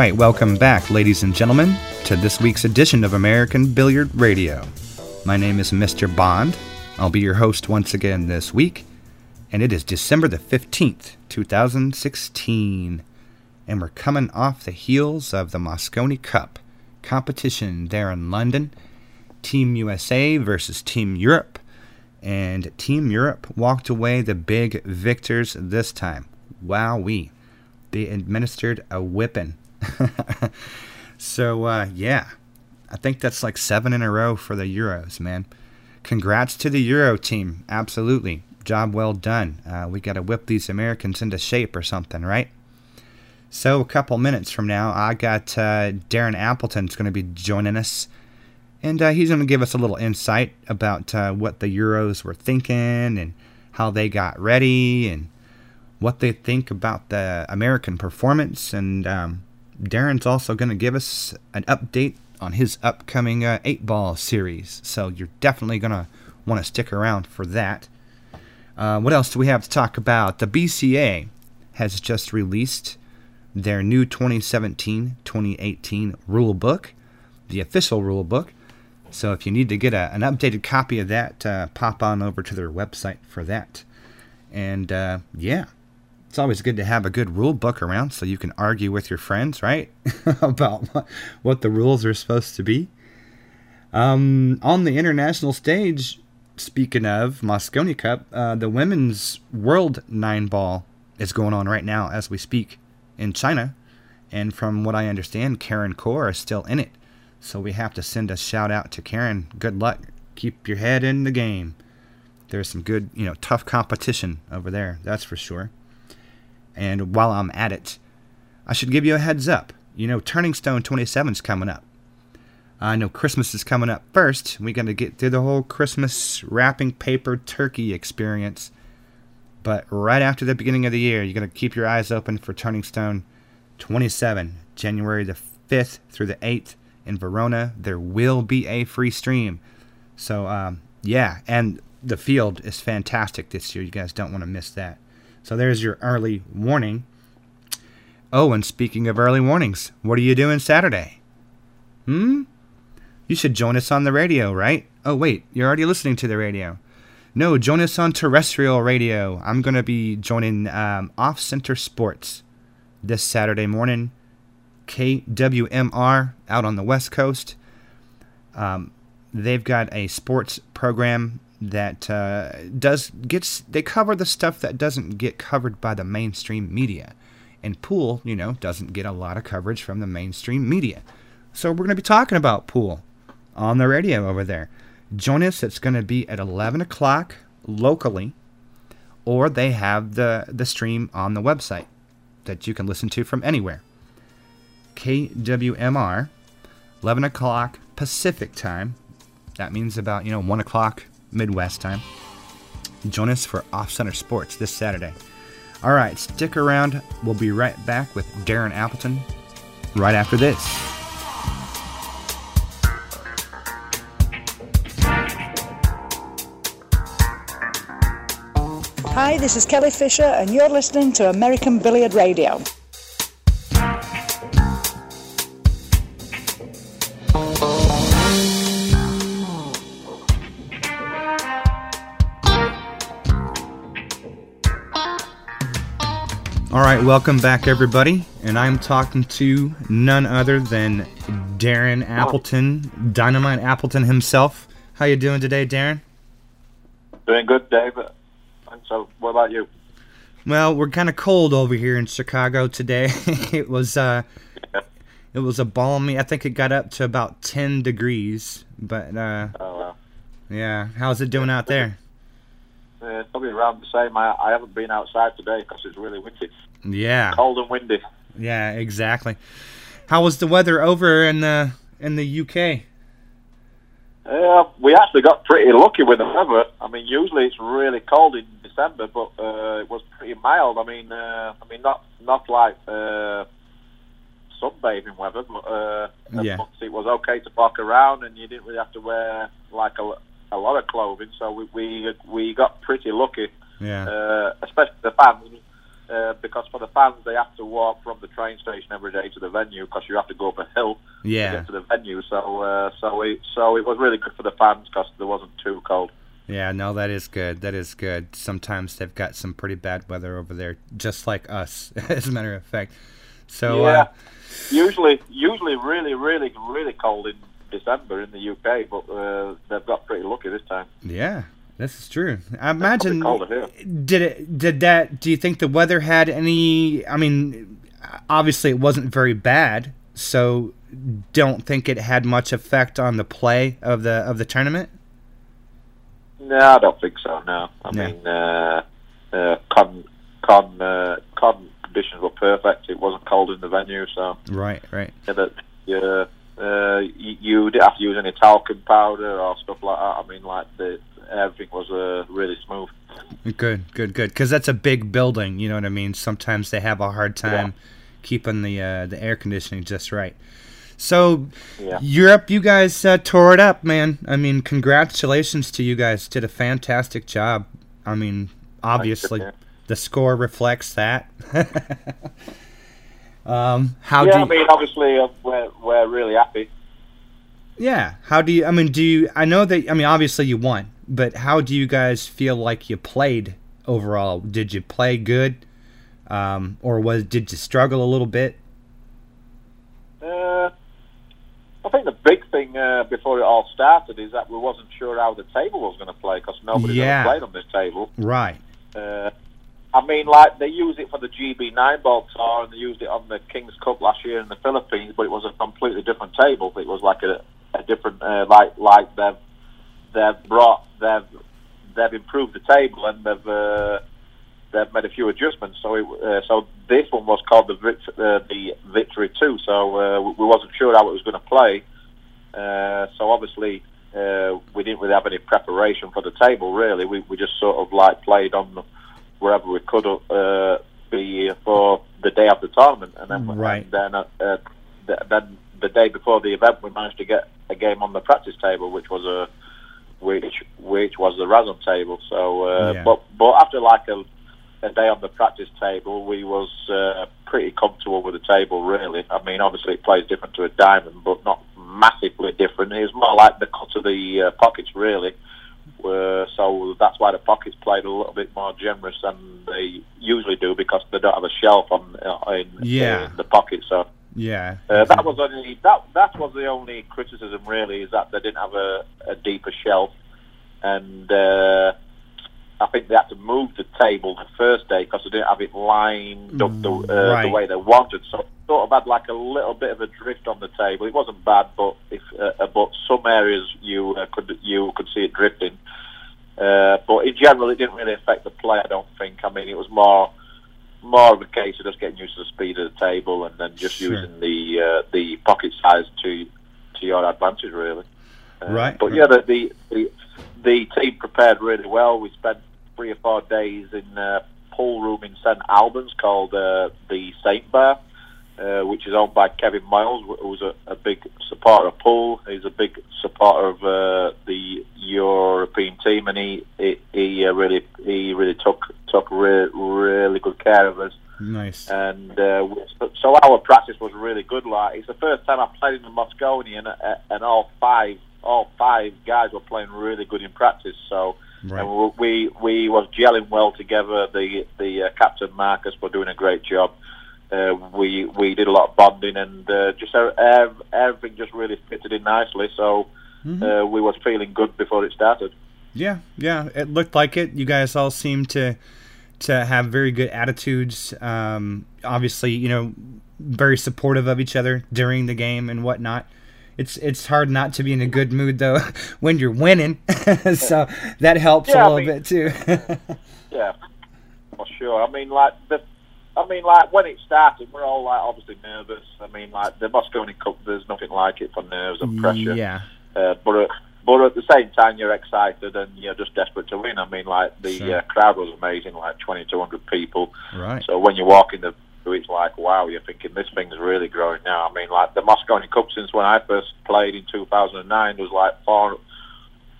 Right, welcome back, ladies and gentlemen, to this week's edition of American Billiard Radio. My name is Mr. Bond. I'll be your host once again this week, and it is December the 15th, 2016. And we're coming off the heels of the Mosconi Cup competition there in London. Team USA versus Team Europe. And Team Europe walked away the big victors this time. Wowee. They administered a whipping. so, uh, yeah. I think that's like seven in a row for the Euros, man. Congrats to the Euro team. Absolutely. Job well done. Uh, we got to whip these Americans into shape or something, right? So, a couple minutes from now, I got uh, Darren Appleton's going to be joining us. And uh, he's going to give us a little insight about uh, what the Euros were thinking and how they got ready and what they think about the American performance. And um, Darren's also going to give us an update on his upcoming uh, 8 ball series. So you're definitely going to want to stick around for that. Uh, what else do we have to talk about? The BCA has just released their new 2017 2018 rule book, the official rule book. So if you need to get a, an updated copy of that, uh, pop on over to their website for that. And uh, yeah, it's always good to have a good rule book around so you can argue with your friends, right? About what the rules are supposed to be. Um, on the international stage, speaking of Mosconi Cup, uh, the women's World Nine Ball is going on right now as we speak in China. And from what I understand, Karen Corr is still in it. So we have to send a shout out to Karen. Good luck. Keep your head in the game. There's some good, you know, tough competition over there, that's for sure. And while I'm at it, I should give you a heads up. You know, Turning Stone 27 is coming up. I know Christmas is coming up first. We got to get through the whole Christmas wrapping paper turkey experience. But right after the beginning of the year, you're going to keep your eyes open for Turning Stone 27, January the 5th through the 8th in Verona. There will be a free stream. So, um, yeah, and the field is fantastic this year. You guys don't want to miss that. So, there's your early warning. Oh, and speaking of early warnings, what are you doing Saturday? Hmm? You should join us on the radio, right? Oh, wait, you're already listening to the radio. No, join us on terrestrial radio. I'm going to be joining um, Off Center Sports this Saturday morning. KWMR out on the West Coast. Um, they've got a sports program that uh, does gets they cover the stuff that doesn't get covered by the mainstream media, and pool, you know, doesn't get a lot of coverage from the mainstream media. So we're going to be talking about pool on the radio over there. Join us. It's going to be at 11 o'clock locally, or they have the, the stream on the website that you can listen to from anywhere. KWMR, 11 o'clock Pacific time. That means about, you know, 1 o'clock Midwest time. Join us for Off Center Sports this Saturday. All right, stick around. We'll be right back with Darren Appleton right after this. Hi, this is Kelly Fisher, and you're listening to American Billiard Radio. Right, welcome back, everybody. And I'm talking to none other than Darren Appleton, Dynamite Appleton himself. How you doing today, Darren? Doing good, David. And so, what about you? Well, we're kind of cold over here in Chicago today. it was uh, Yeah. it was a balmy. I think it got up to about ten degrees. But uh, Oh, yeah, how's it doing out there? Uh, probably around the same. I, I haven't been outside today because it's really windy. Yeah, Cold and windy. yeah, exactly. How was the weather over in the in the UK? Uh, we actually got pretty lucky with the weather. I mean, usually it's really cold in December, but uh, it was pretty mild. I mean, uh, I mean, not not like uh, sunbathing weather, but uh, Yeah. it was okay to walk around, and you didn't really have to wear like a, a lot of clothing. So we we we got pretty lucky. Yeah, uh, especially the fans. Uh, because for the fans they have to walk from the train station every day to the venue because you have to go up a hill to get to the venue. So uh, so it so it was really good for the fans because there wasn't too cold. Yeah, no, that is good. That is good. Sometimes they've got some pretty bad weather over there, just like us, as a matter of fact. So, yeah, uh, usually usually really really really cold in December in the UK, but uh, they've got pretty lucky this time. yeah, this is true. I imagine. colder here. Did it? Did that? Do you think the weather had any? I mean, obviously it wasn't very bad, so don't think it had much effect on the play of the of the tournament. No, I don't think so. No, I No. mean, uh, uh, con con uh, con conditions were perfect. It wasn't cold in the venue, so Right, right. yeah, that yeah, uh, you, you didn't have to use any talcum powder or stuff like that. I mean, like the everything was uh, really smooth. Good, good, good. Because that's a big building. You know what I mean. Sometimes they have a hard time keeping the uh, the air conditioning just right. So Yeah. Europe, you guys uh, tore it up, man. I mean, congratulations to you guys. Did a fantastic job. I mean, obviously yeah. the score reflects that. um, how yeah, do you... I mean, obviously uh, we're we're really happy. yeah? How do you? I mean, do you? I know that. I mean, obviously you won, but how do you guys feel like you played overall? Did you play good, um, or was did you struggle a little bit? Uh, I think the big thing uh, before it all started is that we wasn't sure how the table was going to play because nobody's Yeah. ever played on this table. Right. Uh, I mean, like they use it for the GB9 ball tour, and they used it on the Kings Cup last year in the Philippines, but it was a completely different table. It was like a, a different, uh, like like they've they've brought they've they've improved the table and they've uh, they've made a few adjustments. So it, uh, so this one was called the uh, the Victory Two. So uh, we- wasn't sure how it was going to play. Uh, so obviously uh, we didn't really have any preparation for the table. Really, we we just sort of like played on wherever we could uh, be for the day of the tournament, and then Right. and then uh, uh, th- then the day before the event, we managed to get a game on the practice table, which was a which which was the Rasson table. So, uh, Yeah. but but after like a, a day on the practice table, we was uh, pretty comfortable with the table. Really, I mean, obviously it plays different to a diamond, but not massively different. It was more like the cut of the uh, pockets, really. Uh, so that's why the pockets played a little bit more generous than they usually do because they don't have a shelf on uh, in, Yeah. in the pocket. So Yeah. uh, that was only that that was the only criticism really is that they didn't have a, a deeper shelf, and uh, I think they had to move the table the first day because they didn't have it lined up the, uh, Right. the way they wanted. So sort of had like a little bit of a drift on the table. It wasn't bad, but if uh, uh, but some areas you uh, could you could see it drifting. Uh, but in general, it didn't really affect the play. I don't think. I mean, it was more more of a case of just getting used to the speed of the table and then just Sure. using the uh, the pocket size to to your advantage, really. Uh, Right, But right. yeah, the, the the the team prepared really well. We spent three or four days in a pool room in St Albans called uh, the Saint Bar, uh, which is owned by Kevin Miles, who's a, a big supporter of pool. He's a big supporter of uh, the European team, and he he, he uh, really he really took took re- really good care of us. Nice. And uh, so- so our practice was really good. Like it's the first time I played in the Mosconi, and uh, and all five all five guys were playing really good in practice. So. Right. And we we was gelling well together. The the uh, captain Marcus were doing a great job. Uh, we we did a lot of bonding and uh, just ev- everything just really fitted in nicely. So Mm-hmm. uh, we was feeling good before it started. Yeah, yeah, it looked like it. You guys all seemed to to have very good attitudes. Um, obviously, you know, very supportive of each other during the game and whatnot. It's it's hard not to be in a good mood though when you're winning, so that helps Yeah, a I little mean- bit too. Yeah, for sure. I mean, like the, I mean, like when it started, we're all like obviously nervous. I mean, like the Mosconi Cup, there's nothing like it for nerves and pressure. yeah, Uh, but uh, but at the same time, you're excited and you're just desperate to win. I mean, like the Sure. uh, crowd was amazing, like 2,200 people. right. So when you walk in the it's like wow, you're thinking this thing's really growing now. I mean, like the Mosconi Cup since when I first played in 2009 was like four,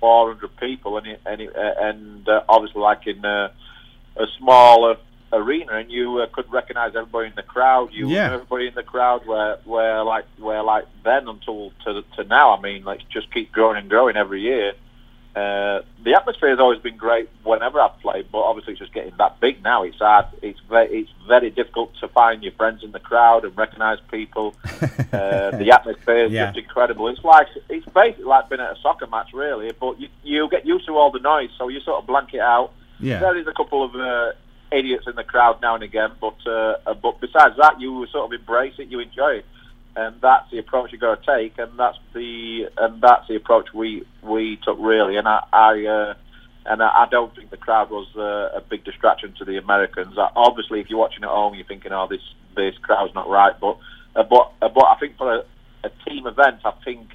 400 people, and it, and it, uh, and uh, obviously like in uh, a smaller arena, and you uh, could recognise everybody in the crowd. You Yeah. everybody in the crowd. Where where like where like then until to to now. I mean, like just keep growing and growing every year. Uh, the atmosphere has always been great whenever I've played, but obviously it's just getting that big now. It's hard. It's very it's very difficult to find your friends in the crowd and recognise people. Uh, the atmosphere is Yeah. just incredible. It's like it's basically like being at a soccer match, really. But you you get used to all the noise, so you sort of blank it out. Yeah. There is a couple of uh, idiots in the crowd now and again, but uh, but besides that, you sort of embrace it, you enjoy it, and that's the approach you got to take, and that's the and that's the approach we we took really. And I, I uh, and I, I don't think the crowd was uh, a big distraction to the Americans. Uh, obviously, if you're watching at home, you're thinking, "Oh, this this crowd's not right," but uh, but uh, but I think for a, a team event, I think.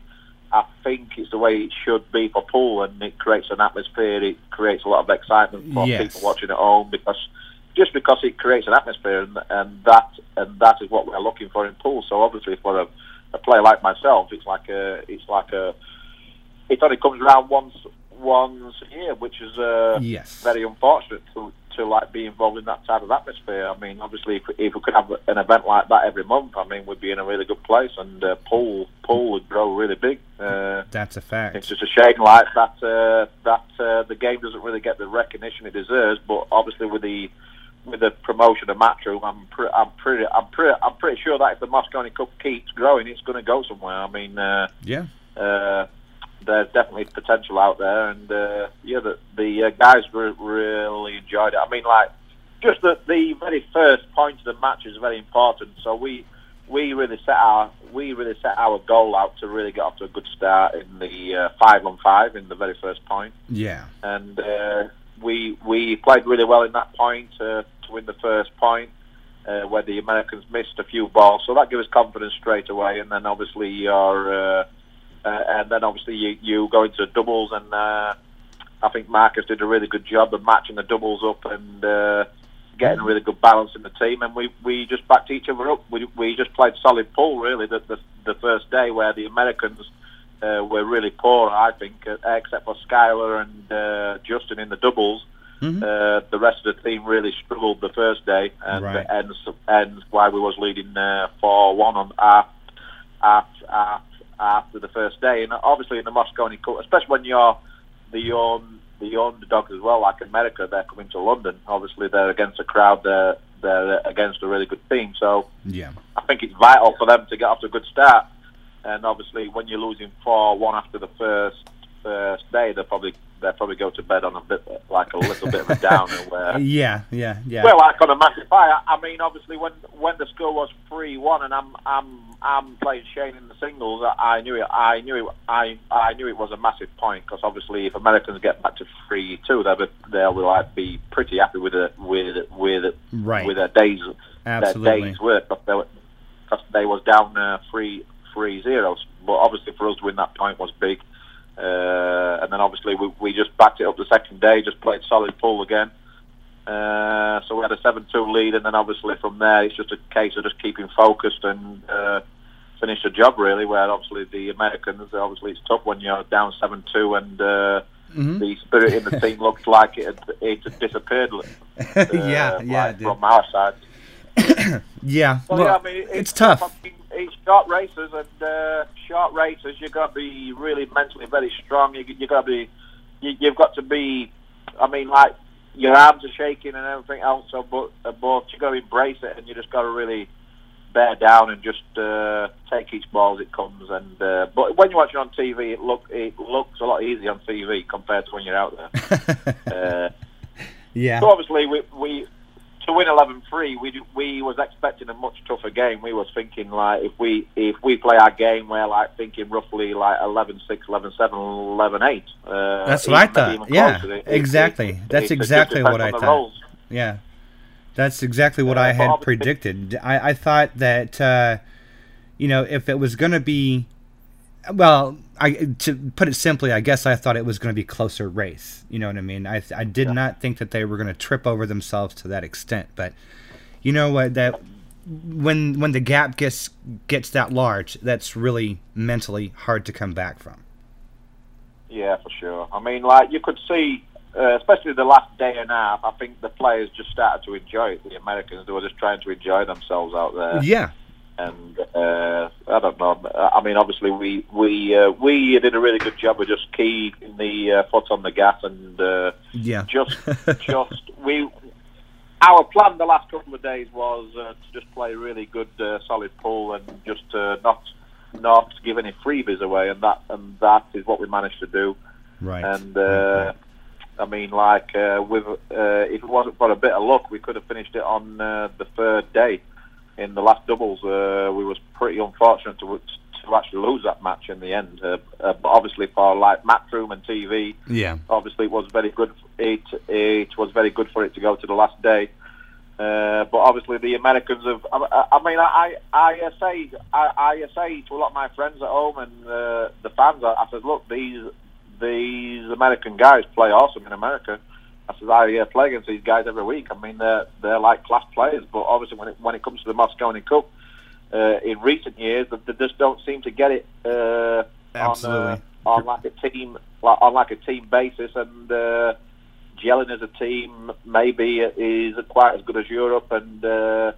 I think it's the way it should be for pool, and it creates an atmosphere. It creates a lot of excitement for Yes. people watching at home because just because it creates an atmosphere, and, and that and that is what we're looking for in pool. So obviously, for a, a player like myself, it's like a it's like a it only comes around once once a year, which is uh, Yes. very unfortunate to to like be involved in that type of atmosphere. I mean, obviously, if, if we could have an event like that every month, I mean, we'd be in a really good place, and uh, pool pool would grow really big. Uh, That's a fact. it's just a shame like that uh, that uh, the game doesn't really get the recognition it deserves. But obviously, with the with the promotion of Matchroom, I'm pre- I'm pretty I'm pretty I'm pretty sure that if the Mosconi Cup keeps growing, it's going to go somewhere. I mean. Uh, Yeah. Uh, there's definitely potential out there, and uh, yeah, the the uh, guys re- really enjoyed it. I mean, like just the the very first point of the match is very important. So we we really set our we really set our goal out to really get off to a good start in the uh, five on five in the very first point Yeah. and uh, we we played really well in that point uh, to win the first point, uh, where the Americans missed a few balls. So that gave us confidence straight away. And then obviously your uh, and then obviously you, you go into doubles, and uh, I think Marcus did a really good job of matching the doubles up and. Uh, Getting a really good balance in the team, and we, we just backed each other up. We, we just played solid pool really the, the the first day, where the Americans uh, were really poor, I think, uh, except for Skyler and uh, Justin in the doubles. Mhm. Uh, the rest of the team really struggled the first day, and Right. ends ends why we was leading uh, four one on after, after after after the first day, and obviously in the Mosconi Cup, especially when you're the un, the underdogs as well, like America, they're coming to London. Obviously, they're against a crowd. They're they're against a really good team, so. Yeah. I think it's vital for them to get off to a good start. And obviously, when you're losing four one after the first first day, they'll probably they'll probably go to bed on a bit like a little bit of a downer. Where Yeah. Yeah. Yeah. well, like on a massive high. I, mean, obviously, when when the score was three one, and I'm I'm I'm playing Shane in the singles, I, I knew it. I knew it. I I knew it was a massive point because obviously, if Americans get back to three two, they'll be, they'll be like be pretty happy with it with with it- Right. with their days Absolutely. their day's work because they, were- 'cause they was down uh, three three zeros. But obviously, for us to win that point was big. Uh, and then obviously we, we just backed it up the second day, just played solid pool again. Uh, so we had a 7-2 lead, and then obviously from there it's just a case of just keeping focused and uh, finish the job really. Where obviously the Americans, obviously it's tough when you're down 7-2 and uh, Mhm. the spirit in the team looked like it had, it had disappeared. Uh, yeah. Yeah. like from our side. Yeah. Well, Well, yeah, I mean, it's tough. fucking- It's short races, and uh, short races, you got to be really mentally very strong. You you got to be, you, you've got to be. I mean, like your arms are shaking and everything else. So, but uh, but you got to embrace it, and you just got to really bear down and just uh, take each ball as it comes. And uh, but when you watch it on TV, it look it looks a lot easier on TV compared to when you're out there. uh, yeah. so obviously, we, we to win 11-3, we we was expecting a much tougher game. We was thinking like if we if we play our game, we're like thinking roughly like 11-6, 11-7, 11-8. Uh, That's what I thought. Yeah. It- exactly. it- That's it exactly what I thought. roles. Yeah, that's exactly what Uh, I had predicted. I, I thought that uh, you know if it was going to be, well, I to put it simply, I guess I thought it was going to be closer race. You know what I mean? I I did Yeah. not think that they were going to trip over themselves to that extent. But you know what that when when the gap gets gets that large, that's really mentally hard to come back from. Yeah, for sure. I mean, like you could see uh, especially the last day and a half, I think the players just started to enjoy it. The Americans, they were just trying to enjoy themselves out there. Yeah. And uh, I don't know. I mean, obviously, we we uh, we did a really good job of just keeping the uh, foot on the gas and uh, Yeah. just just we. Our plan the last couple of days was uh, to just play really good, uh, solid pool and just uh, not not give any freebies away, and that and that is what we managed to do. Right. And Right, uh. I mean, like uh, with uh, if it wasn't for a bit of luck, we could have finished it on uh, the third day. In the last doubles, uh, we was pretty unfortunate to to actually lose that match in the end. Uh, uh, but obviously, for like Matchroom and TV, yeah. obviously it was very good. It it was very good for it to go to the last day. Uh, but obviously the Americans have. I, I- I mean, I I say I, I say to a lot of my friends at home and uh, the fans. I, I said, look, these these American guys play awesome in America. I said I uh, play against these guys every week. I mean, they're they're like class players. But obviously, when it when it comes to the Mosconi Cup, uh, in recent years, they, they just don't seem to get it. Uh, Absolutely. On, uh, on like a team, like, on like a team basis, and uh, gelling as a team maybe isn't quite as good as Europe. And uh,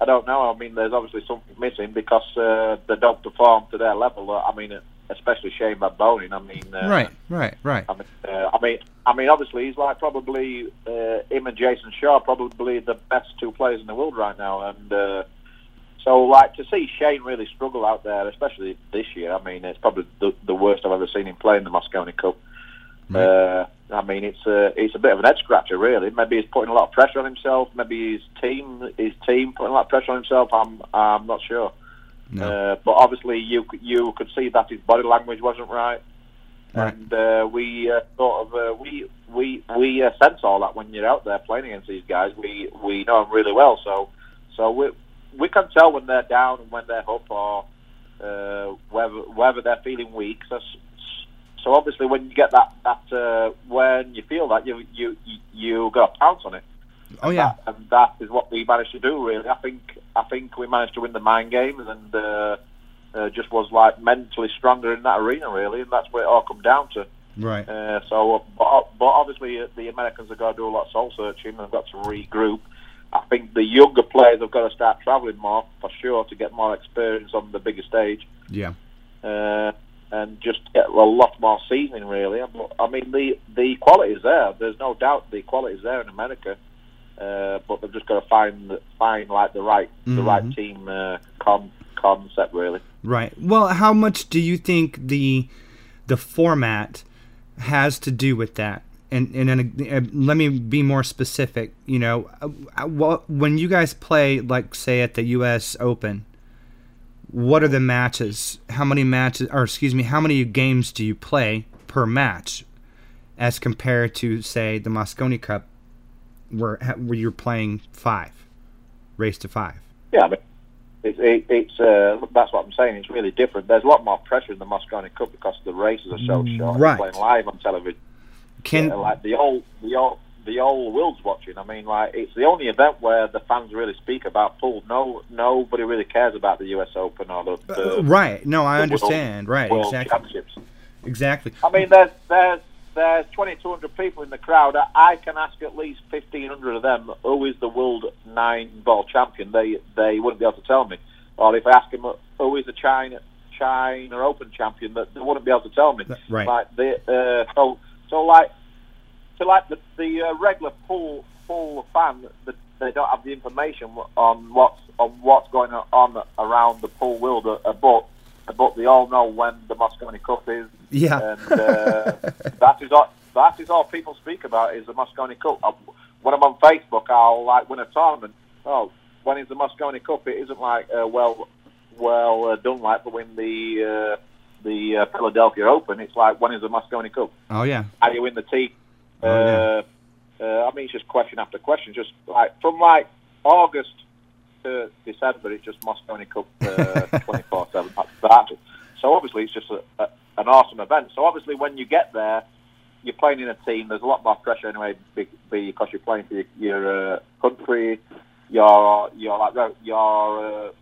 I don't know. I mean, there's obviously something missing because uh, they don't perform to their level. I mean, especially Shane Bonin. I mean, uh, Right. Right. Right. I mean, uh, I mean, I mean, obviously, he's like probably uh, him and Jayson Shaw, probably the best two players in the world right now, and uh, so like to see Shane really struggle out there, especially this year. I mean, it's probably the, the worst I've ever seen him play in the Mosconi Cup. Right. Uh, I mean, it's a it's a bit of an head scratcher, really. Maybe he's putting a lot of pressure on himself. Maybe his team his team putting a lot of pressure on himself. I'm I'm not sure. No. Uh, but obviously, you you could see that his body language wasn't right, Right. and uh, we uh, sort of uh, we we we uh, sense all that when you're out there playing against these guys. We we know them really well, so so we we can tell when they're down and when they're up, or uh, whether whether they're feeling weak. So, so obviously, when you get that that uh, when you feel that you you you, you got to pounce on it. Oh yeah. That, and that is what we managed to do. Really, I think I think we managed to win the mind games and uh, uh, just was like mentally stronger in that arena. Really, and that's where it all come down to. Right. Uh, so, but, but obviously uh, the Americans have got to do a lot of soul searching and have got to regroup. I think the younger players have got to start travelling more for sure to get more experience on the bigger stage Yeah. uh, and just get a lot more seasoning. Really, I mean the the quality is there. There's no doubt the quality is there in America, uh, but they've just got to find find like the right the right Mhm. team uh, con- concept really. Right. Well, how much do you think the the format has to do with that? And and then, uh, let me be more specific. You know, uh, uh, what when you guys play, like say at the U.S. Open, what are the matches? How many matches, or excuse me, how many games do you play per match, as compared to say the Mosconi Cup, where where you're playing five, race to five? Yeah, I mean, it's it, it's uh, that's what I'm saying. It's really different. There's a lot more pressure in the Mosconi Cup because the races are so short. Right. Playing live on television, Can Yeah, like the old the old the old world's watching. I mean, like it's the only event where the fans really speak about pool. No, nobody really cares about the U.S. Open or the, the uh, right? No, I the world- understand. Right, World exactly, Championships. exactly. I mean, there's there's there's 2,200 people in the crowd. I, can ask at least 1,500 of them who is the world nine ball champion. They they wouldn't be able to tell me. Or if I ask them who is the China China Open champion, that they wouldn't be able to tell me. Right. Like the uh, so so like so like the the uh, regular pool pool fan that they don't have the information on what's on what's going on around the pool world, uh, but but they all know when the Mosconi Cup is Yeah. and uh, that is all. That is all people speak about is the Mosconi Cup. Uh, When I'm on Facebook, I'll like win a tournament. Oh, when is the Mosconi Cup? It isn't like uh, well, well uh, done like to win the uh, the uh, Philadelphia Open. It's like when is the Mosconi Cup? oh yeah. How do you win the team? Oh, yeah. uh, uh, I mean, it's just question after question. Just like from like August to December, it's just Mosconi Cup twenty four seven. That. So obviously, it's just a, a, an awesome event. So obviously, when you get there, you're playing in a team. There's a lot more pressure anyway, because you're playing for your, your uh, country. You're you're like you're uh,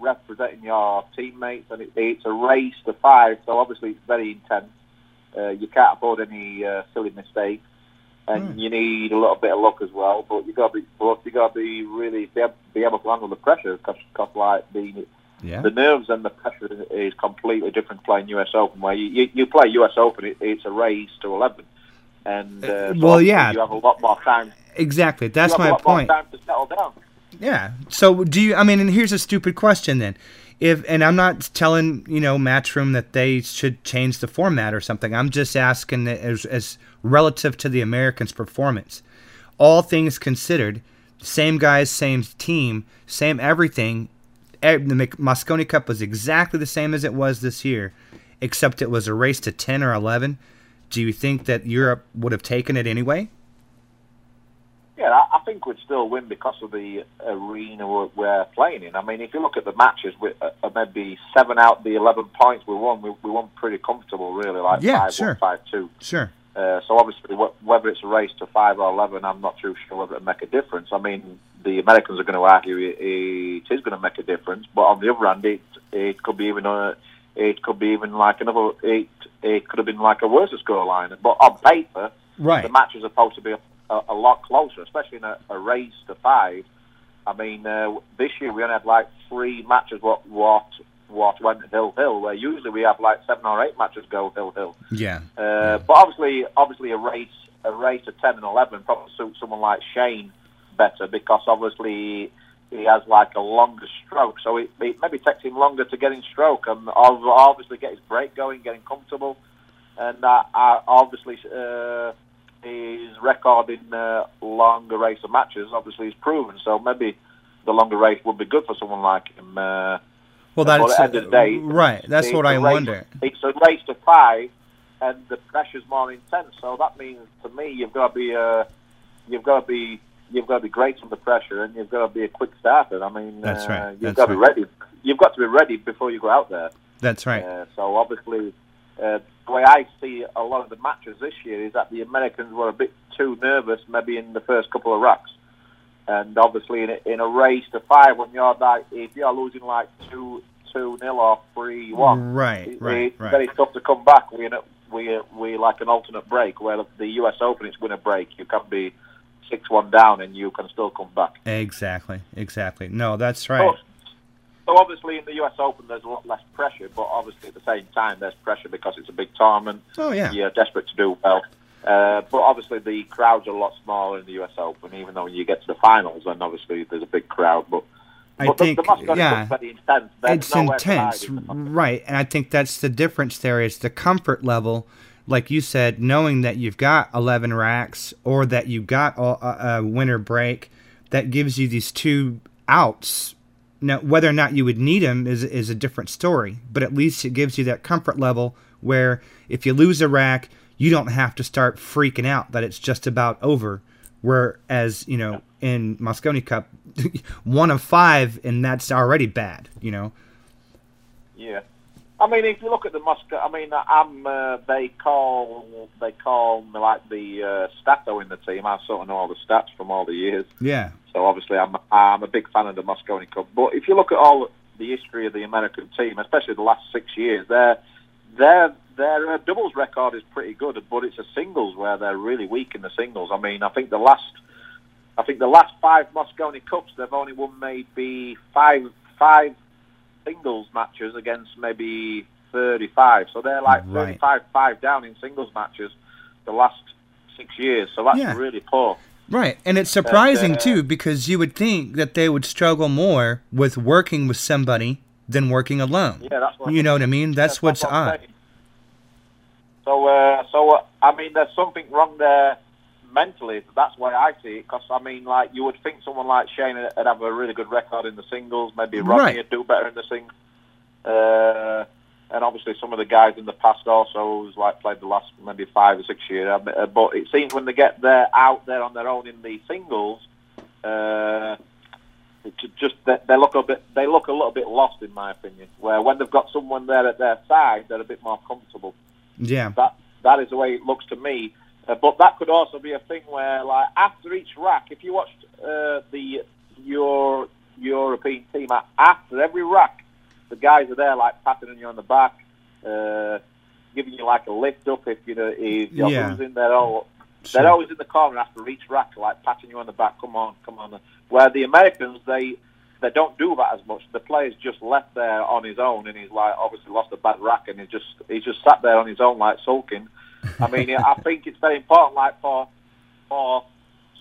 representing your teammates, and it, it's a race to five. So obviously, it's very intense. Uh, you can't afford any uh, silly mistakes. and Hmm. you need a little bit of luck as well. But you got to be, but you got to be really be able, be able to handle the pressure because, like the Yeah. the nerves and the pressure is completely different playing US Open. Where you you, you play US Open, it, it's a race to eleven, and uh, Uh, so well, yeah. you have a lot more time. Exactly. That's you have my a lot point. More time to settle down. Yeah. So do you? I mean, and here's a stupid question then. If and I'm not telling you know Matchroom that they should change the format or something. I'm just asking that as as relative to the Americans' performance. All things considered, same guys, same team, same everything. The Mosconi Cup was exactly the same as it was this year, except it was a race to 10 or 11. Do you think that Europe would have taken it anyway? Yeah, I, think we'd still win because of the arena we're, we're playing in. I mean, if you look at the matches, we, uh, uh, maybe seven out of the eleven points we won, we, we won pretty comfortable, really, like Yeah, five sure. one, five two. Sure. Uh, so obviously, wh- whether it's a race to five or eleven, I'm not too sure whether it make a difference. I mean, the Americans are going to argue it, it is going to make a difference, but on the other hand, it it could be even a it could be even like another it it could have been like a worse scoreline. But on paper, Right. the match is supposed to be a, a, a lot closer, especially in a, a race to five. I mean, uh, this year we only had like three matches what what what went hill hill, where usually we have like seven or eight matches go hill hill. Yeah. Uh, But obviously, obviously a race a race of ten and eleven probably suits someone like Shane better because obviously he has like a longer stroke, so it, it maybe takes him longer to get in stroke and obviously get his break going, getting comfortable, and uh, obviously uh, his record in uh, longer race of matches obviously is proven. So maybe the longer race would be good for someone like him. Uh, Well, that's at the end of the day, right. That's what I race- wonder. It's a race to five, and the pressure's more intense. So that means to me, you've got to be uh, you've got to be you've got to be great under pressure, and you've got to be a quick starter. I mean, That's uh, right, You've that's got to be ready. You've got to be ready before you go out there. That's right. Uh, so obviously, uh, the way I see a lot of the matches this year is that the Americans were a bit too nervous, maybe in the first couple of racks. And obviously, in a, in a race to five, when you're like, if you're losing like two two nil or three one, Right, it- right, it's right. very tough to come back. We we we like an alternate break where the U.S. Open it's win a break. You can be six one down and you can still come back. Exactly. Exactly. No, that's right. So, so obviously in the U.S. Open there's a lot less pressure, but obviously at the same time there's pressure because it's a big tournament. Oh yeah. You're desperate to do well. Uh, but obviously the crowds are a lot smaller in the U.S. Open, even though when you get to the finals, then obviously there's a big crowd. But, I but think the, the yeah. Intense. It's nowhere to hide intense, in the Mosconi right? And I think that's the difference. There is the comfort level, like you said, knowing that you've got eleven racks or that you've got a, a, a winter break, that gives you these two outs. Now, whether or not you would need them is is a different story, but at least it gives you that comfort level where if you lose a rack, you don't have to start freaking out that it's just about over. Whereas you know in Mosconi Cup, one of five, and that's already bad. You know. Yeah, I mean, if you look at the Moscow, I mean, I'm uh, they call they call me like the uh, stato in the team. I sort of know all the stats from all the years. Yeah. So obviously, I'm I'm a big fan of the Mosconi Cup. But if you look at all the history of the American team, especially the last six years, their their their uh, doubles record is pretty good, but it's a singles where they're really weak in the singles. I mean, I think the last I think the last five Mosconi Cups they've only won maybe five five singles matches against maybe 35. So they're like Right. 35 five down in singles matches the last six years. So that's Yeah. really poor. Right, and it's surprising uh, too because you would think that they would struggle more with working with somebody than working alone. Yeah, that's what You know what I mean? That's, what's odd. saying. So, uh, so uh, I mean, there's something wrong there mentally. That's why I see it. Because I mean, like you would think someone like Shane would have a really good record in the singles. Maybe Rodney Right. would do better in the singles. Uh, and obviously, some of the guys in the past also who's like played the last maybe five or six years. Mean, uh, But it seems when they get there out there on their own in the singles. Uh, just they look a bit they look a little bit lost in my opinion. Where when they've got someone there at their side, they're a bit more comfortable. Yeah. That that is the way it looks to me. Uh, but that could also be a thing where, like, after each rack, if you watched uh, the your European team after every rack, the guys are there like patting you on the back, uh, giving you like a lift up if you know if you're Yeah. losing. They're all Sure. They're always in the corner after each rack, like patting you on the back. Come on, come on. Where the Americans, they they don't do that as much. The player's just left there on his own, and he's like obviously lost a bad rack, and he just he's just sat there on his own, like sulking. I mean, I think it's very important, like for for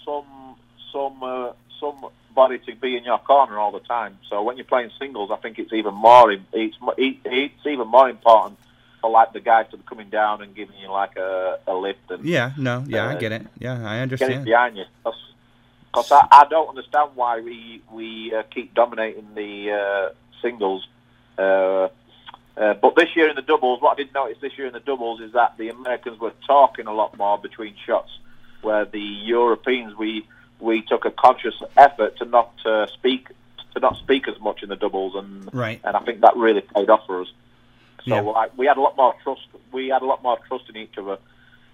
some some uh, somebody to be in your corner all the time. So when you're playing singles, I think it's even more it's it's even more important for like the guys to be coming down and giving you like a, a lift and Yeah, no, yeah, I Uh, get it. Yeah, I understand. behind you. Because I, I don't understand why we we uh, keep dominating the uh, singles. Uh, uh, but this year in the doubles, what I did notice this year in the doubles is that the Americans were talking a lot more between shots, where the Europeans we we took a conscious effort to not uh, speak to not speak as much in the doubles, and Right. and I think that really paid off for us. So Yeah. like, we had a lot more trust. We had a lot more trust in each other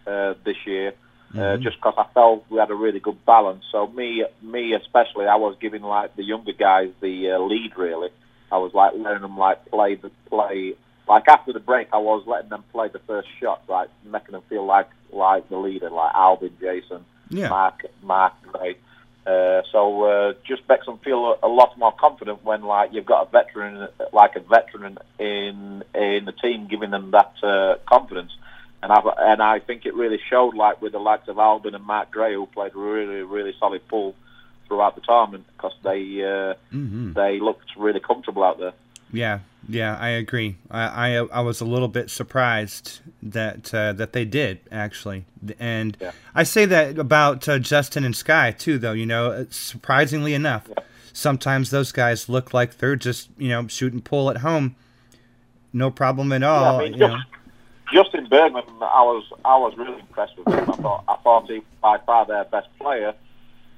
uh, this year, uh, Mhm. just because I felt we had a really good balance. So me, me especially, I was giving like the younger guys the uh, lead. Really, I was like letting them like play the play. Like after the break, I was letting them play the first shot, like making them feel like like the leader, like Albin, Jason, Yeah. Mark, Mark, Gray. Uh, so uh, just makes them feel a, a lot more confident when like you've got a veteran, like a veteran in in the team, giving them that uh, confidence. And I and I think it really showed, like with the likes of Albin and Mark Gray, who played really really solid pool throughout the tournament because they uh, hmm they looked really comfortable out there. Yeah, yeah, I agree. I, I I was a little bit surprised that uh, that they did actually, and Yeah. I say that about uh, Justin and Sky too. Though you know, uh, surprisingly enough, sometimes those guys look like they're just you know shooting pool at home, no problem at all. I mean, you know. Just, Justin Bergman, I was I was really impressed with him. I thought I thought he was by far their best player,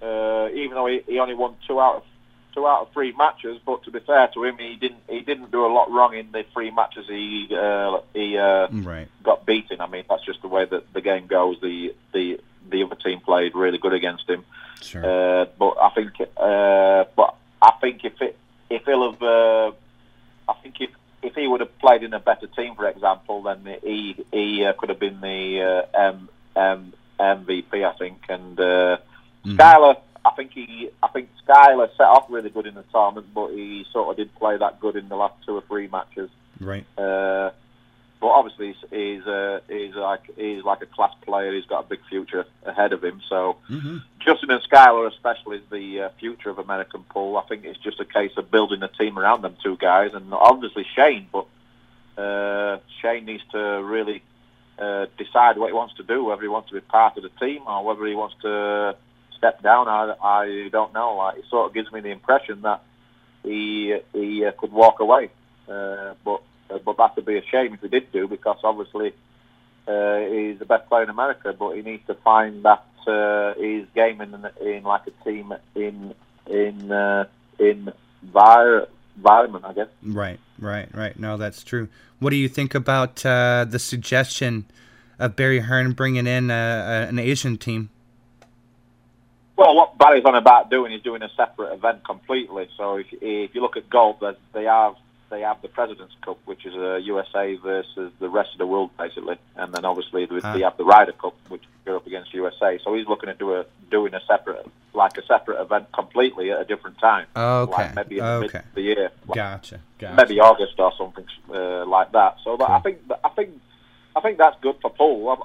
uh, even though he, he only won two out of two out of three matches. But to be fair to him, he didn't he didn't do a lot wrong in the three matches he uh, he uh, Right. got beaten. I mean, that's just the way that the game goes. The the the other team played really good against him. Sure. Uh, but I think, uh, but I think if it, if he'll have, uh, I think if if he would have played in a better team, for example, then he he uh, could have been the uh, M, M, MVP, I think. And uh, Mhm. Skyler, I think he, I think Skyler set off really good in the tournament, but he sort of did play that good in the last two or three matches. Right. Uh, but obviously, he's he's, uh, he's like he's like a class player. He's got a big future ahead of him. So. hmm Justin and Skyler especially is the uh, future of American pool. I think it's just a case of building a team around them two guys, and obviously Shane. But uh, Shane needs to really uh, decide what he wants to do, whether he wants to be part of the team or whether he wants to step down. I, I don't know. Like, it sort of gives me the impression that he he uh, could walk away, uh, but but that would be a shame if he did do because obviously uh, he's the best player in America, but he needs to find that uh, his game in, in like a team in in uh, in vir- environment, I guess. Right. Right. Right. No, that's true. What do you think about uh, the suggestion of Barry Hearn bringing in uh, an Asian team? Well, what Barry's on about doing is doing a separate event completely. So if, if you look at golf, they have they have the Presidents Cup, which is a USA versus the rest of the world basically, and then obviously they, Ah. they have the Ryder Cup, which is Europe against USA. So he's looking at do a, doing a separate like a separate event completely at a different time. Okay. Like maybe in Okay. of the year. Like Gotcha. Gotcha. maybe August or something uh, like that. So I think I think I think that's good for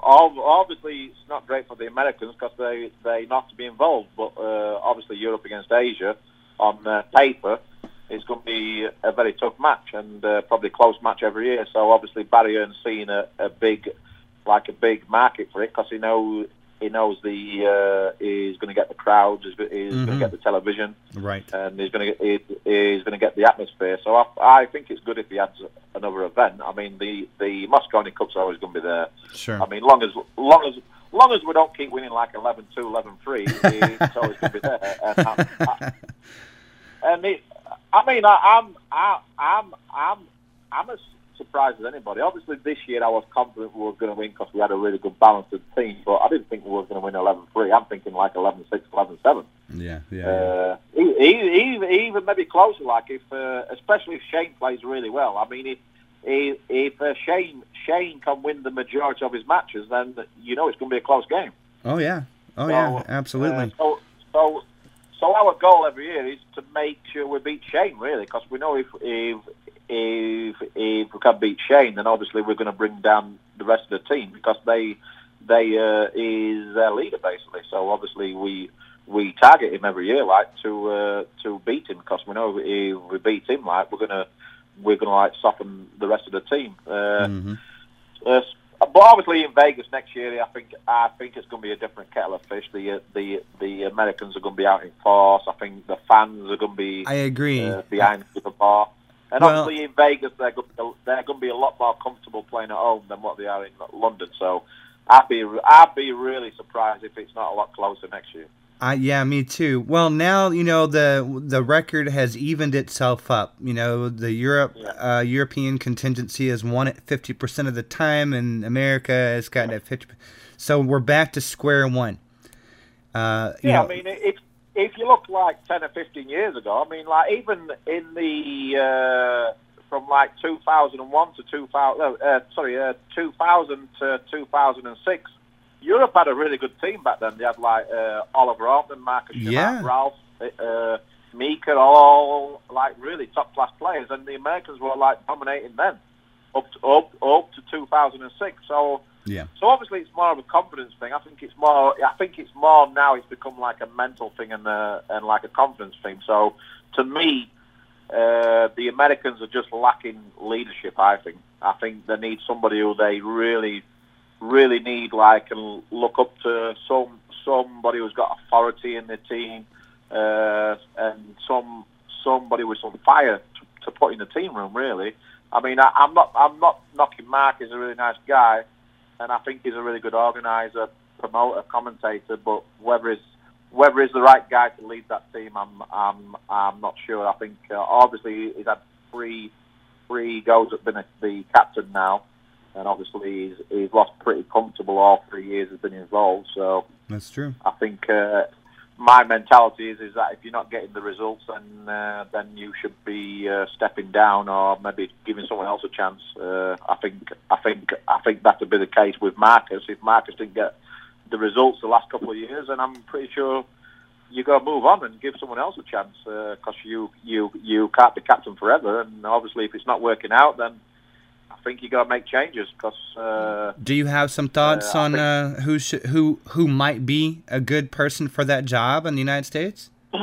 ob- Obviously, it's not great for the Americans because they they not to be involved. But uh, obviously, Europe against Asia on uh, paper is going to be a very tough match and uh, probably close match every year. So obviously, Barry Hearn's seen a, a big like a big market for it because he knows he knows the uh, he's going to get the crowds, he's, he's going Mhm. to get the television Right. and he's going to get he, he's going to get the atmosphere. So I, I think it's good if he adds another event. I mean, the the Mosconi Cup's always going to be there. Sure. I mean, long as long as long as we don't keep winning like 11-2, 11-3, it's always going to be there. And, I, I, and it, I mean, I, I'm I, I'm I'm I'm as surprised as anybody. Obviously, this year I was confident we were going to win because we had a really good balance balanced team, but I didn't think we were going to win 11-3. I'm thinking like 11-6, 11-7. Yeah. Yeah. Uh, he, he, he, even maybe closer. Like if, uh, especially if Shane plays really well. I mean, if if, if uh, Shane Shane can win the majority of his matches, then you know it's going to be a close game. Oh yeah. Oh So, yeah. uh, Absolutely. so, so, so our goal every year is to make sure we beat Shane, really, because we know if if if if we can beat Shane, then obviously we're going to bring down the rest of the team because they they uh, is their leader basically. So obviously we we target him every year, like to uh, to beat him because we know if we beat him, like we're gonna we're gonna like soften the rest of the team. Uh, hmm uh, but obviously in Vegas next year, I think I think it's going to be a different kettle of fish. The the the Americans are going to be out in force. I think the fans are going to be I agree. uh, behind the bar. And Well- obviously in Vegas, they're going, to, they're going to be a lot more comfortable playing at home than what they are in London. So I'd be I'd be really surprised if it's not a lot closer next year. I, yeah, me too. Well, now you know the the record has evened itself up. You know, the Europe Yeah. uh, European contingency has won it fifty percent of the time, and America has gotten it fifty. So we're back to square one. Uh, you Yeah, know, I mean, if if you look like ten or fifteen years ago, I mean, like even in the uh, from like two thousand and one to two thousand, uh, sorry, uh, two thousand to two thousand and six, Europe had a really good team back then. They had like uh, Oliver Ortmann, Marcus Yeah. Ralf, uh, Mika, all like really top class players, and the Americans were like dominating then up to, up up to two thousand and six. So. yeah, So obviously it's more of a confidence thing. I think it's more. I think it's more now. It's become like a mental thing and uh, and like a confidence thing. So to me, uh, the Americans are just lacking leadership. I think. I think they need somebody who they really, really need like and look up to. Some somebody who's got authority in the team, uh, and some somebody with some fire to, to put in the team room. Really. I mean, I, I'm not. I'm not knocking Mark. He's a really nice guy and I think he's a really good organizer, promoter, commentator. But whether he's whether he's the right guy to lead that team, I'm I'm I'm not sure. I think uh, obviously he's had three three goes at being the captain now, and obviously he's he's lost pretty comfortable all three years he's been involved. So that's true. I think uh, my mentality is is that if you're not getting the results, then uh, then you should be uh, stepping down or maybe giving someone else a chance. Uh, I think I think I think that would be the case with Marcus. If Marcus didn't get the results the last couple of years, then I'm pretty sure you got to move on and give someone else a chance because you you you can't be captain forever. And obviously, if it's not working out, then think you got to make changes because. Uh, Do you have some thoughts Uh, on uh, who sh- who who might be a good person for that job in the United States?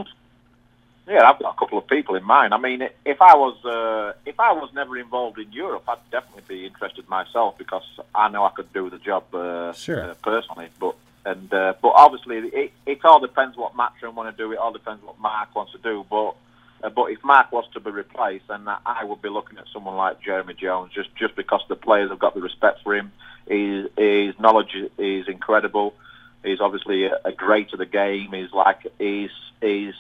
Yeah, I've got a couple of people in mind. I mean, if I was uh, if I was never involved in Europe, I'd definitely be interested myself because I know I could do the job uh, Sure. uh, personally. But and uh, but obviously, it, it all depends what Matchroom want to do. It all depends what Mark wants to do. But uh, but if Mark was to be replaced, then I would be looking at someone like Jeremy Jones, just just because the players have got the respect for him. His, his knowledge is incredible. He's obviously a, a great of the game. He's like he's he's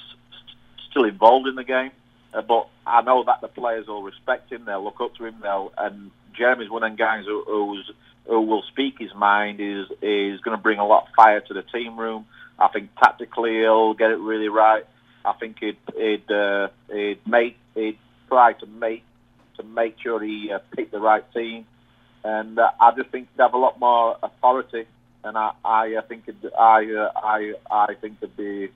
still involved in the game. Uh, but I know that the players will respect him. They'll look up to him. They'll and Jeremy's one of them guys who, who's who will speak his mind. is is going to bring a lot of fire to the team room. I think tactically he'll get it really right. I think he'd he'd uh, he'd make he'd try to make to make sure he uh, picked the right team, and uh, I just think he'd have a lot more authority. And I I uh, think it'd, I uh, I I think it'd be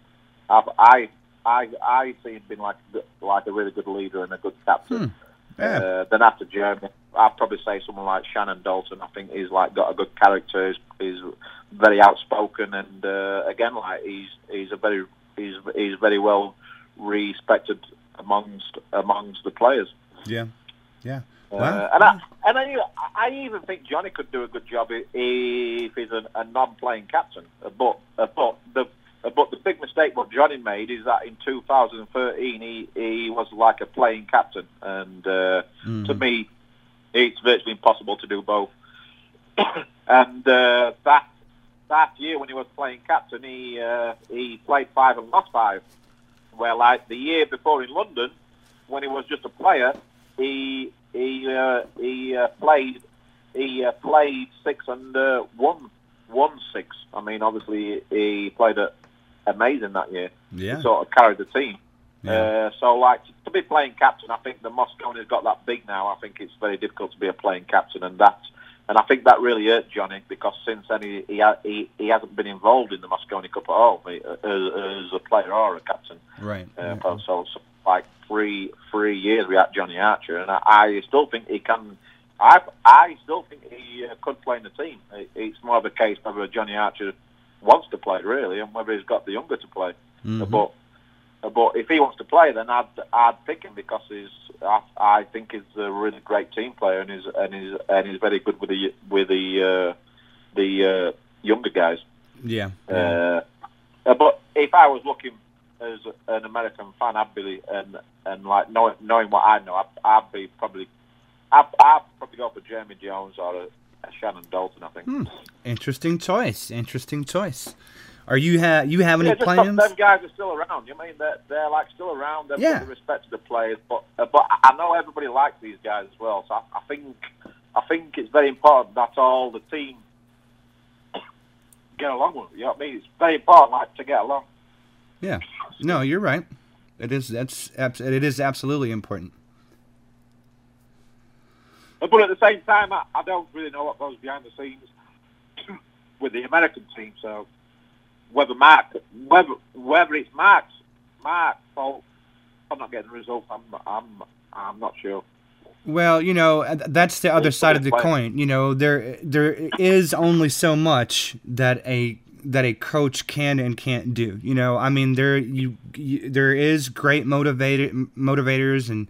I I I I see him being like like a really good leader and a good captain. Yeah. Uh, then after Jeremy, I'd probably say someone like Shannon Daulton. I think he's like got a good character. He's, he's very outspoken, and uh, again, like he's he's a very he's he's very well respected amongst amongst the players. Yeah, yeah. Uh, Wow. and I and I, I even think Johnny could do a good job if he's a, a non-playing captain. But uh, but the uh, but the big mistake what Johnny made is that in 2013 he he was like a playing captain, and uh, to me, it's virtually impossible to do both. and uh, that that year when he was playing captain, he uh, he played five and lost five. Where like the year before in London, when he was just a player, he he uh, he uh, played he uh, played six and uh, won won six. I mean, obviously he played it amazing that year. Yeah. He sort of carried the team. Yeah. Uh, so, like to be playing captain, I think the Mosconi has got that big now. I think it's very difficult to be a playing captain, and that and I think that really hurt Johnny because since then he he, he, he hasn't been involved in the Mosconi Cup at all he- as, as a player or a captain. Right. Uh, so, so like three three years we had Johnny Archer, and I, I still think he can. I I still think he uh, could play in the team. It, it's more of a case whether Johnny Archer wants to play really, and whether he's got the younger to play. Mhm. But but if he wants to play, then I'd I'd pick him because he's I, I think he's a really great team player and he's and he's and he's very good with the with the uh, the uh, younger guys. Yeah. Uh, uh, but if I was looking as an American fan, I'd be and and like knowing knowing what I know, I'd, I'd be probably I'd, I'd probably go for Jeremy Jones or a, a Shannon Daulton. I think. Hmm. Interesting choice. Interesting choice. Are you ha- you have any Yeah, plans? them guys are still around. You mean they're, they're like still around. They've Yeah. got the respect to the players, but uh, but I know everybody likes these guys as well. So I, I think I think it's very important that all the team get along with. it, You know what I mean? It's very important like to get along. Yeah. No, you're right. It is. That's. It is absolutely important. But at the same time, I, I don't really know what goes behind the scenes with the American team. So whether Mark, whether whether it's Mark's Mark's fault, I'm not getting the results. I'm I'm I'm not sure. Well, you know, uh, that's the other side of the coin. You know, there there is only so much that a that a coach can and can't do. You know, I mean, there you, you there is great motivated motivators and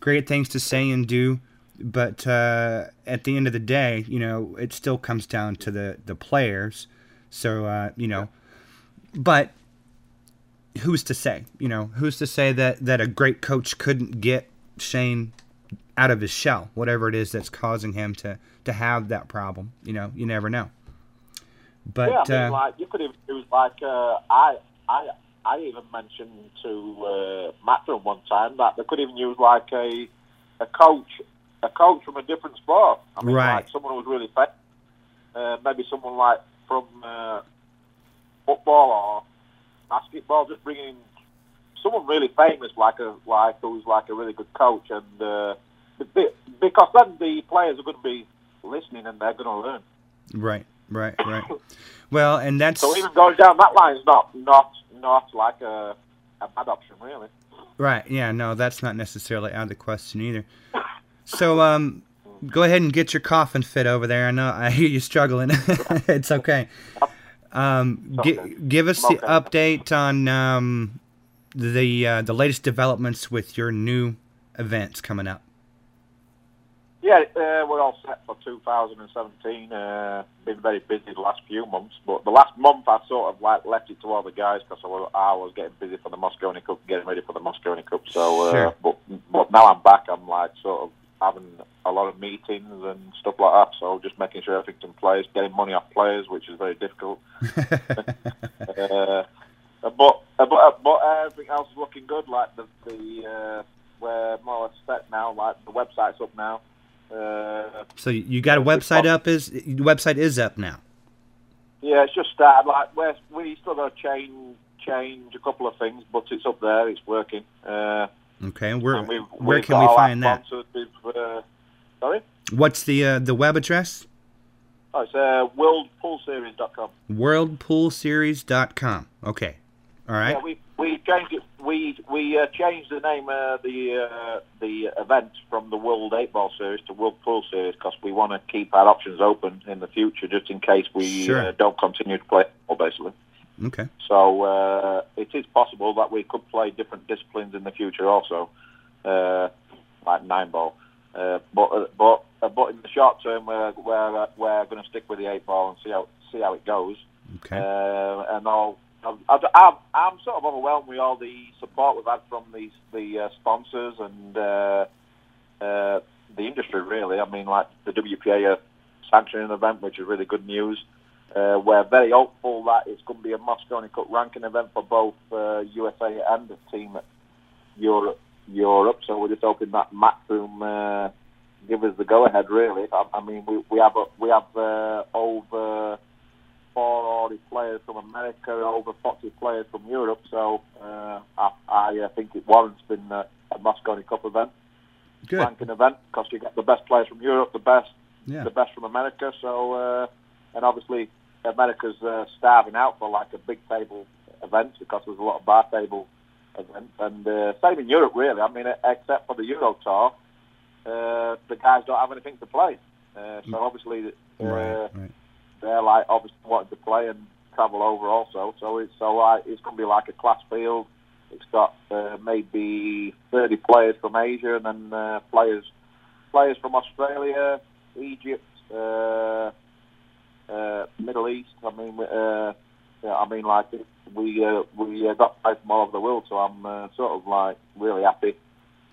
great things to say and do, but uh, at the end of the day, you know, it still comes down to the the players. So uh, you know, but who's to say? You know, who's to say that that a great coach couldn't get Shane out of his shell, whatever it is that's causing him to to have that problem. You know, you never know. But yeah, I mean, uh, like you could have. It was like uh, I I I even mentioned to uh, Matchroom one time that they could even use like a a coach a coach from a different sport. I mean, Right. like someone who's really fit. Uh, maybe someone like from uh, football or basketball, just bringing in someone really famous, like a like who's like a really good coach, and uh, because then the players are going to be listening and they're going to learn. right, right, right. Well, and that's So even going down that line is not not not like a, a bad option, really. right. Yeah, no, that's not necessarily out of the question either. So, um, go ahead and get your coffin fit over there. I know I hear you struggling. it's okay. Um, okay. give us the update on um, the uh, the latest developments with your new events coming up. Yeah, uh, we're all set for 2017. Uh, been very busy the last few months, but the last month I sort of like left it to all the guys because I was, I was getting busy for the Mosconi Cup, getting ready for the Mosconi Cup. So, uh, Sure. but but now I'm back. I'm like sort of having a lot of meetings and stuff like that. So just making sure everything's in place, getting money off players, which is very difficult. uh, but uh, but uh, but everything else is looking good. Like the the uh, we're more or less set now. Like the website's up now. Uh, So you got a website up? Is the website is up now? yeah, it's just started. Like we're, we still got to change change a couple of things, but it's up there. It's working. Uh, Okay, where we've, where we've can we find that? uh, sorry, What's the uh, the web address? oh, it's uh, worldpoolseries.com. Worldpoolseries.com. Okay, all right. Yeah, we we changed it. We we uh, changed the name of the uh, the event from the World Eight Ball Series to World Pool Series because we want to keep our options open in the future, just in case we Sure. uh, don't continue to play football, basically. Okay. So uh, it is possible that we could play different disciplines in the future, also, uh, like nine ball. Uh, but uh, but uh, but in the short term, we're we're uh, we're going to stick with the eight ball and see how see how it goes. Okay. Uh, and all. I'm, I'm, I'm sort of overwhelmed with all the support we've had from these the uh, sponsors and uh, uh, the industry. Really, I mean, like the WPA are sanctioning an event, which is really good news. Uh, we're very hopeful that it's going to be a Mosconi Cup ranking event for both uh, USA and the team at Europe. Europe. So we're just hoping that Matchroom uh, give us the go ahead. Really, I, I mean, we we have a, we have uh, over four already players from America, over 40 players from Europe. So uh, I, I uh, think it warrants being a, a Mosconi Cup event, Good. ranking event, because you get the best players from Europe, the best Yeah. the best from America. So, uh, and obviously America's uh, starving out for like a big table event because there's a lot of bar table events, and uh, same in Europe really. I mean, except for the Euro Tour, uh, the guys don't have anything to play. Uh, so obviously, uh, Right. Right. they're like obviously wanting to play and travel over also. So it's so like it's going to be like a class field. It's got uh, maybe 30 players from Asia and then uh, players players from Australia, Egypt, uh, uh, Middle East. I mean, uh, yeah, I mean like we uh, we uh, got players from all over the world. So I'm uh, sort of like really happy.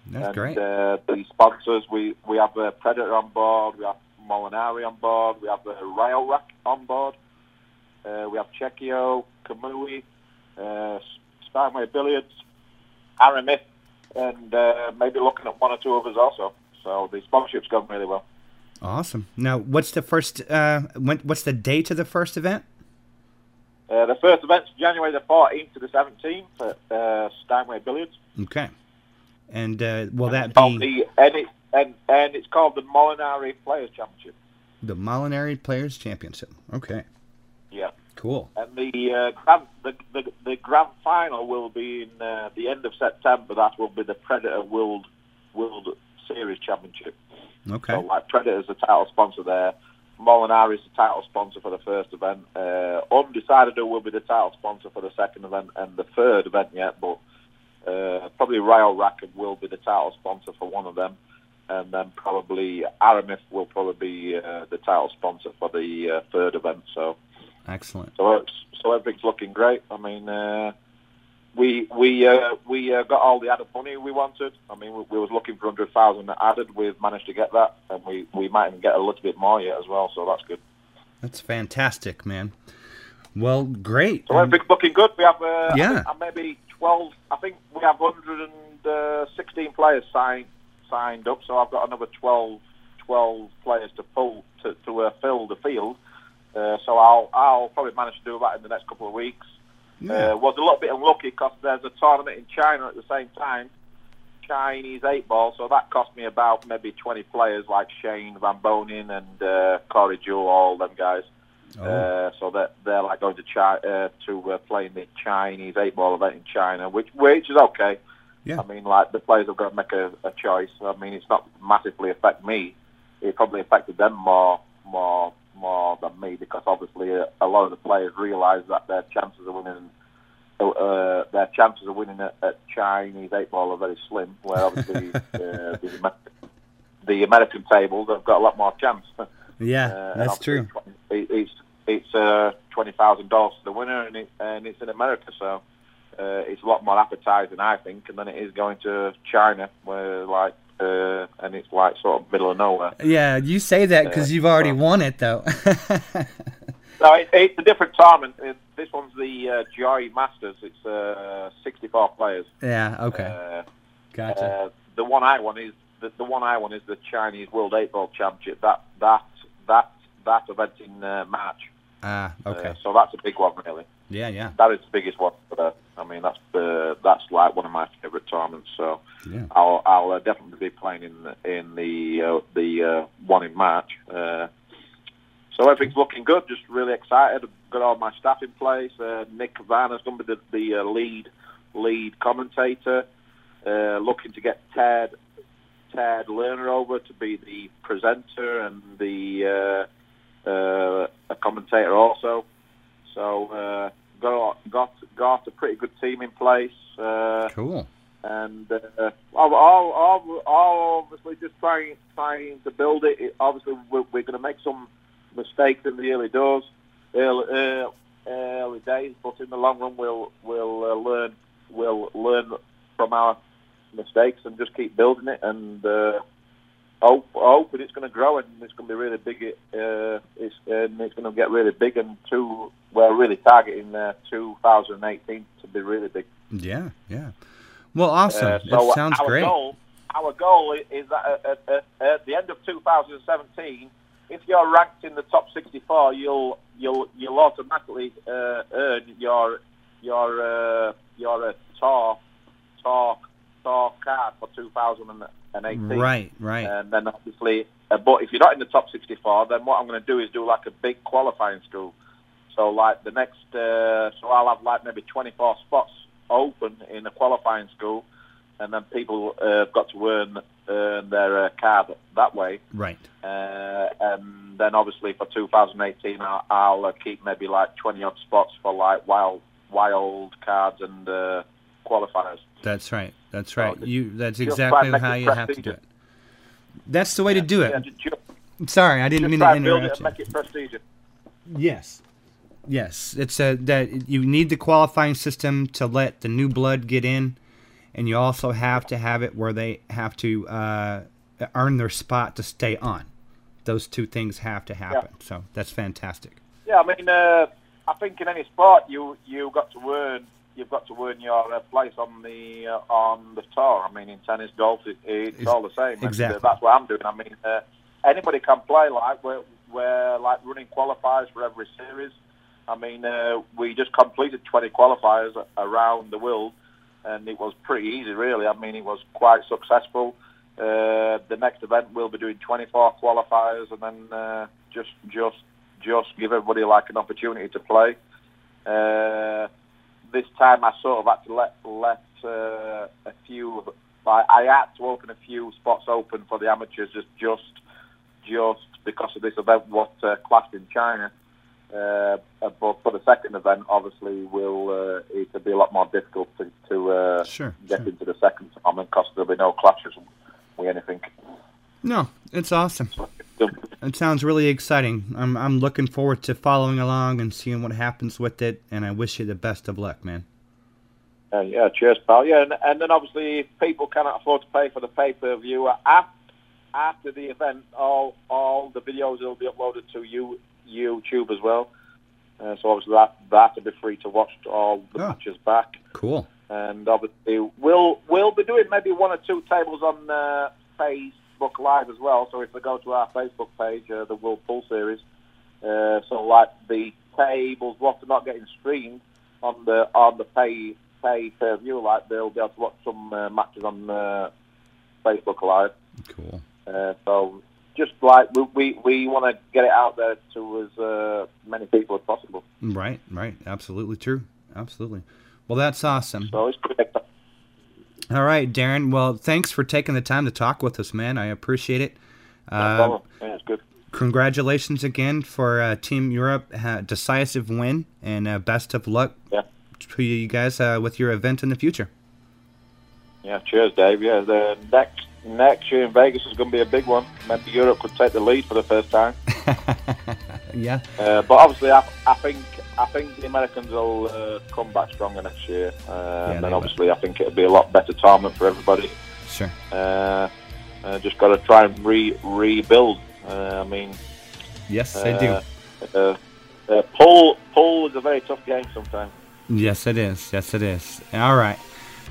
That's and, great. Uh, the sponsors, we we have uh, Predator on board, we have Molinari on board, we have uh, Rail Rack on board, uh, we have Chekio, Kamui, uh, Steinway Billiards, Aramith, and uh, maybe looking at one or two others also. So the sponsorship's going really well. Awesome. Now, what's the first? Uh, when, what's the date of the first event? Uh, the first event's January the 14th to the 17th at uh, Steinway Billiards. Okay. And uh, will that It's called be the, and, it, and, and it's called the Molinari Players Championship. the Molinari Players Championship? Okay. Yeah. Cool. And the uh, grand the, the the grand final will be in uh, the end of September. That will be the Predator World World Series Championship. Okay. So like Predator's the title sponsor there. Molinari is the title sponsor for the first event. Uh, undecided who will be the title sponsor for the second event and the third event yet, but uh, probably Rail Racket will be the title sponsor for one of them, and then probably Aramith will probably be uh, the title sponsor for the uh, third event. So. Excellent. So so everything's looking great. I mean, uh, we we uh, we uh, got all the added money we wanted. I mean, we, we was looking for hundred thousand added. We've managed to get that, and we, we might even get a little bit more yet as well. So that's good. That's fantastic, man. Well, great. So everything's looking good. We have uh, Yeah. I think, uh, maybe twelve. I think we have hundred and uh, sixteen players signed signed up. So I've got another 12, 12 players to pull to, to uh, fill the field. Uh, so I'll I'll probably manage to do that in the next couple of weeks. Yeah. Uh, was a little bit unlucky because there's a tournament in China at the same time, Chinese eight ball. So that cost me about maybe 20 players like Shane Van Boening and uh, Corey Deuel, all them guys. Oh. Uh, so that they're like going to Chi- uh, to uh, play in the Chinese eight ball event in China, which which is okay. Yeah. I mean, like the players have got to make a, a choice. I mean, it's not massively affect me. It probably affected them more more more than me because obviously uh, a lot of the players realise that their chances of winning uh, their chances of winning at, at Chinese eight ball are very slim. Where obviously uh, the, Amer- the American tables have got a lot more chance. yeah, Uh, that's true. it- It's it's uh, twenty thousand dollars to the winner, and it, and it's in America, so uh, it's a lot more appetizing, I think, than it is going to China, where like uh, and it's like sort of middle of nowhere. Yeah, you say that because Uh, you've already well- won it, though. No, it, it's a different tournament. It, this one's the uh, Joy Masters. It's uh, sixty-four players. yeah. Okay. Uh, Gotcha. Uh, the one I won is the, the one I won is the Chinese World Eight Ball Championship. That that that that event in uh, March. Ah. okay. So that's a big one, really. Yeah. Yeah. That is the biggest one. But, uh, I mean, that's the that's like one of my favourite tournaments. So Yeah. I'll I'll uh, definitely be playing in the, in the uh, the uh, one in March. Uh, so everything's looking good. Just really excited. Got all my staff in place. Uh, Nick Varner's going to be the, the uh, lead lead commentator. Uh, looking to get Ted Ted Lerner over to be the presenter and the uh, uh, a commentator also. So uh, got got got a pretty good team in place. Uh, Cool. and uh, all, all, all, all obviously just trying trying to build it. it obviously, we're, we're going to make some mistakes in the early doors, early, uh, early days, but in the long run, we'll we'll uh, learn we'll learn from our mistakes and just keep building it and. Uh, Hope, hope that it's going to grow and it's going to be really big. Uh, it's and it's going to get really big and two. We're really targeting uh, 2018 to be really big. Yeah. Yeah. Well, awesome. Uh, so sounds our great. Goal, our goal is that at, at, at, at the end of 2017, if you're ranked in the top 64, you'll you'll you'll automatically uh, earn your your uh, your uh, tour tour tour card for 2018. Right, right. And then obviously, uh, but if you're not in the top 64, then what I'm going to do is do like a big qualifying school. So like the next, uh, so I'll have like maybe 24 spots open in a qualifying school, and then people uh, have got to earn earn their uh, card that way. right. Uh, and then obviously for 2018, I'll, I'll uh, keep maybe like 20 odd spots for like wild wild cards and uh, qualifiers. That's right. That's right. So, You. That's exactly try and make how you have to do it. That's the way to do it. Yeah, ju- ju- Sorry, I didn't mean to interrupt you. make it prestigious. Yes. Yes, it's a that you need the qualifying system to let the new blood get in, and you also have to have it where they have to uh, earn their spot to stay on. Those two things have to happen. So that's fantastic. Yeah, I mean, uh, I think in any sport you you got to earn you've got to earn your uh, place on the uh, on the tour. I mean, in tennis, golf, it, it's Ex- all the same. And, uh, exactly. that's what I'm doing. I mean, uh, anybody can play. Like we're, we're like running qualifiers for every series. I mean, uh, we just completed 20 qualifiers around the world, and it was pretty easy, really. I mean, it was quite successful. Uh, the next event we'll be doing 24 qualifiers, and then uh, just just just give everybody like an opportunity to play. Uh, this time, I sort of had to let let uh, a few. I, I had to open a few spots open for the amateurs, just just just because of this event was uh, classed in China. Uh, but for the second event, obviously, will uh, it'll be a lot more difficult to, to uh, Sure, get sure. into the second tournament because there'll be no clashes with anything. No, it's awesome. It sounds really exciting. I'm I'm looking forward to following along and seeing what happens with it. And I wish you the best of luck, man. Uh, yeah, cheers, pal. Yeah, and, and then obviously, if people cannot afford to pay for the pay per view after, after the event, all all the videos will be uploaded to you YouTube as well. Uh, so obviously, that that will be free to watch all the Oh. matches back. Cool. And obviously, we'll we'll be doing maybe one or two tables on uh, Facebook Live as well. So if they go to our Facebook page, uh, the World Pool Series, uh, so like the tables, what are not getting streamed on the on the pay pay per view, like they'll be able to watch some uh, matches on uh, Facebook Live. Cool. Uh, so just like we we, we want to get it out there to as uh, many people as possible. Right. Right. Absolutely true. Absolutely. Well, that's awesome. So. All right, Darren. Well, thanks for taking the time to talk with us, man. I appreciate it. No Uh, yeah, it's good. congratulations again for uh, Team Europe decisive win, and uh, best of luck Yeah. to you guys uh, with your event in the future. Yeah, cheers, Dave. Yeah, the next next year in Vegas is going to be a big one. Maybe Europe could take the lead for the first time. yeah. Uh, but obviously, I, I think I think the Americans will uh, come back stronger next year. Uh, they and will. then obviously, I think it'll be a lot better tournament for everybody. Sure. Uh, uh, just got to try and re rebuild. Uh, I mean, Yes, I do. uh, uh, uh, pull pull is a very tough game sometimes. Yes, it is. Yes, it is. All right.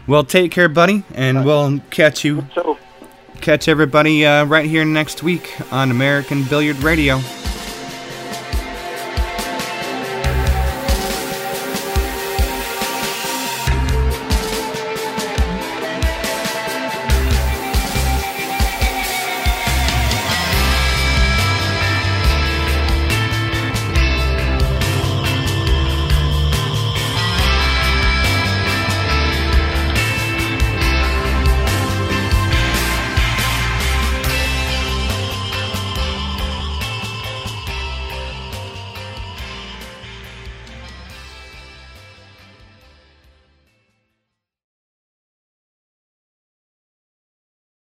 Well, take care, buddy, and we'll catch you, So catch everybody uh, right here next week on American Billiard Radio.